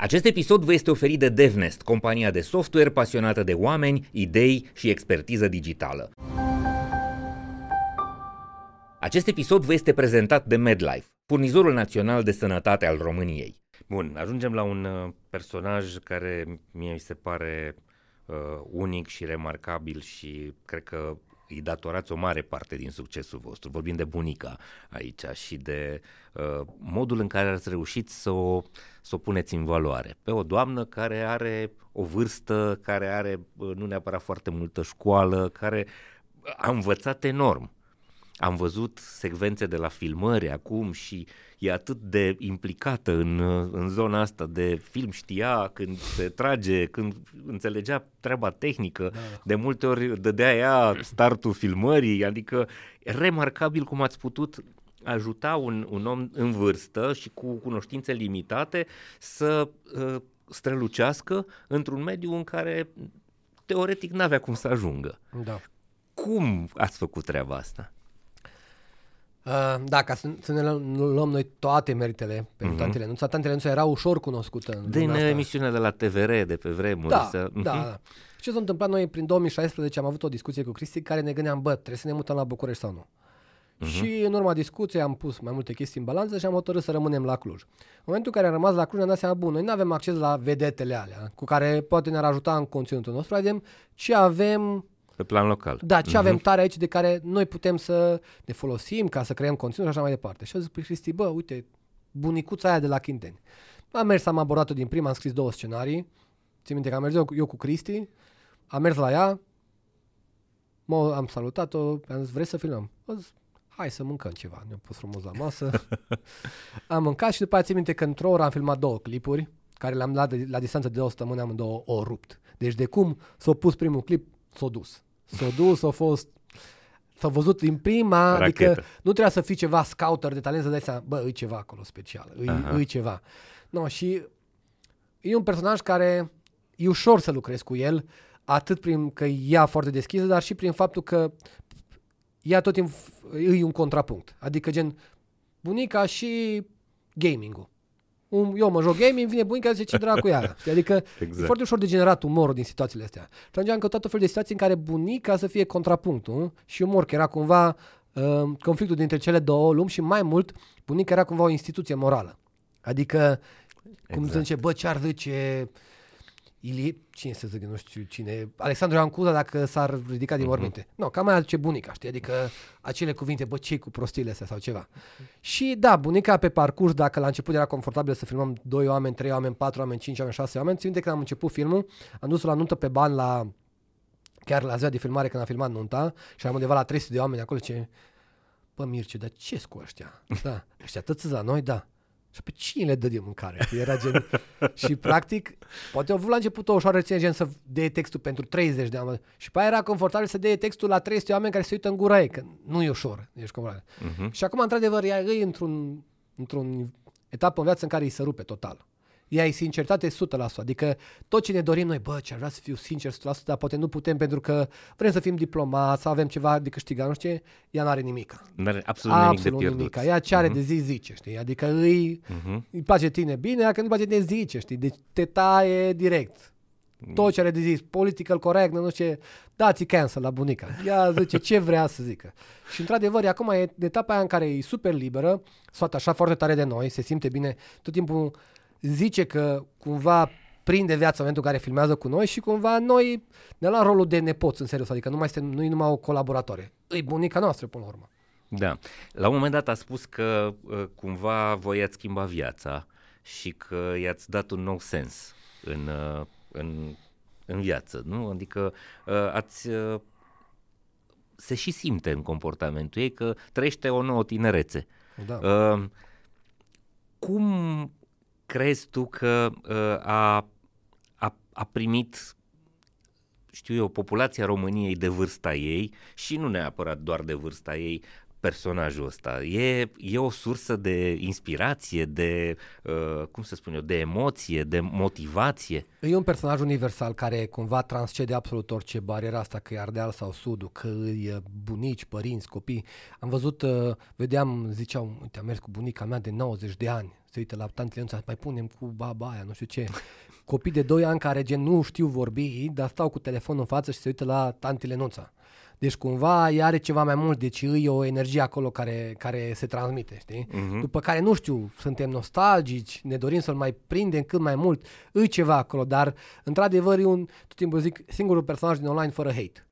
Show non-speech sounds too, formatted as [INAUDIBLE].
Acest episod vă este oferit de DevNest, compania de software pasionată de oameni, idei și expertiză digitală. Acest episod vă este prezentat de MedLife, furnizorul național de sănătate al României. Bun, ajungem la un uh, personaj care mie mi se pare uh, unic și remarcabil și cred că îi datorați o mare parte din succesul vostru. Vorbim de bunica aici și de uh, modul în care ați reușit să o, să o puneți în valoare. Pe o doamnă care are o vârstă, care are uh, nu neapărat foarte multă școală, care a învățat enorm am văzut secvențe de la filmări acum și e atât de implicată în, în zona asta de film, știa când se trage, când înțelegea treaba tehnică, da. de multe ori dădea ea startul filmării, adică remarcabil cum ați putut ajuta un, un om în vârstă și cu cunoștințe limitate să uh, strălucească într-un mediu în care teoretic n-avea cum să ajungă. Da. Cum ați făcut treaba asta? Uh, da, ca să, să ne luăm noi toate meritele pentru uh-huh. Tante Lenuța. Tante Lenuța era ușor cunoscută în Din emisiunea de la TVR de pe vremuri. Da, să... uh-huh. da, da. Ce s-a întâmplat noi prin 2016 am avut o discuție cu Cristi care ne gândeam, bă, trebuie să ne mutăm la București sau nu. Uh-huh. Și în urma discuției am pus mai multe chestii în balanță și am hotărât să rămânem la Cluj. În momentul în care am rămas la Cluj ne-am dat seama, bun, noi nu avem acces la vedetele alea cu care poate ne-ar ajuta în conținutul nostru, avem, ci avem pe plan local. Da, ce uh-huh. avem tare aici de care noi putem să ne folosim ca să creăm conținut și așa mai departe. Și a zis pe Cristi, bă, uite, bunicuța aia de la Chinteni. Am mers, am abordat-o din prima, am scris două scenarii. Țin minte că am mers eu, eu cu Cristi, am mers la ea, mă, am salutat-o, am zis, vrei să filmăm? A zis, hai să mâncăm ceva. Ne-am pus frumos la masă. [LAUGHS] am mâncat și după aceea țin minte că într-o oră am filmat două clipuri, care le-am dat de, la distanță de 100 săptămâni, amândouă o rupt. Deci de cum s-a pus primul clip, s-a dus. S-a dus, a fost S-a văzut din prima, Rachetă. adică nu trebuia să fii ceva scouter de talent să dai seama, bă, e ceva acolo special, e, e ceva. No, și e un personaj care e ușor să lucrezi cu el, atât prin că ea foarte deschisă, dar și prin faptul că ea tot timpul e un contrapunct. Adică gen bunica și gaming-ul un, eu mă joc gaming, vine bunica zice ce dracu [LAUGHS] e aia. Adică exact. e foarte ușor de generat umorul din situațiile astea. Și atunci am căutat tot fel de situații în care bunica să fie contrapunctul și umor, că era cumva uh, conflictul dintre cele două lumi și mai mult, bunica era cumva o instituție morală. Adică, exact. cum se zice, bă, ce ar zice Ilie, cine să zic, nu știu cine, Alexandru Ancuza dacă s-ar ridica din mhm. morminte. Uh-huh. Nu, cam mai ce bunica, știi, adică acele cuvinte, bă, ce cu prostile astea sau ceva. Uh-huh. Și da, bunica pe parcurs, dacă la început era confortabil să filmăm doi oameni, trei oameni, patru oameni, cinci oameni, șase oameni, țin de când am început filmul, am dus la nuntă pe bani la, chiar la ziua de filmare când am filmat nunta și am undeva la 300 de oameni acolo, ce, bă, Mirce, dar ce cu ăștia? Da, ăștia atât la noi, da. Și pe cine le dă de mâncare? Era gen... [LAUGHS] și practic, poate au avut la început o ușoară reținere, gen să dea textul pentru 30 de oameni. Și pe aia era confortabil să dea textul la 300 oameni care se uită în gura ei, că nu e ușor. Ești uh-huh. Și acum, într-adevăr, ea e într-un, într-un etapă în viață în care îi se rupe total ea e sinceritate 100%. Adică tot ce ne dorim noi, bă, ce ar vrea să fiu sincer 100%, dar poate nu putem pentru că vrem să fim diplomați, să avem ceva de câștigat, nu știu ce, ea n-are nimic. N-are absolut, absolut nimic de pierdut. Nimic. Ea ce are uh-huh. de zi, zice, știi? Adică îi, uh-huh. îi place tine bine, dacă nu place tine zice, știi? Deci te taie direct. Tot ce are de zis, political correct, nu știu ce, dați cancel la bunica. Ea zice ce vrea să zică. Și într-adevăr, acum e etapa aia în care e super liberă, soată așa foarte tare de noi, se simte bine, tot timpul zice că cumva prinde viața în momentul în care filmează cu noi și cumva noi ne luăm rolul de nepoți în serios, adică nu mai este nu numai o colaboratoare. E bunica noastră până la urmă. Da. La un moment dat a spus că uh, cumva voi ați schimba viața și că i-ați dat un nou sens în, uh, în, în viață, nu? Adică uh, ați uh, se și simte în comportamentul ei că trăiește o nouă tinerețe. Da. Uh, cum crezi tu că uh, a, a, a primit știu eu, populația României de vârsta ei și nu neapărat doar de vârsta ei, personajul ăsta? E, e o sursă de inspirație, de, uh, cum să spun eu, de emoție, de motivație? E un personaj universal care cumva transcede absolut orice bariera asta, că e Ardeal sau Sudul, că e bunici, părinți, copii. Am văzut, uh, vedeam, ziceau, uite, am mers cu bunica mea de 90 de ani, se uită la tantele Leonța, mai punem cu baba aia, nu știu ce. Copii de 2 ani care gen nu știu vorbi, dar stau cu telefonul în față și se uită la tantele Leonța. Deci cumva ea are ceva mai mult, deci e o energie acolo care, care se transmite, știi? Uh-huh. După care, nu știu, suntem nostalgici, ne dorim să-l mai prindem cât mai mult, e ceva acolo, dar într-adevăr e un, tot timpul zic, singurul personaj din online fără hate.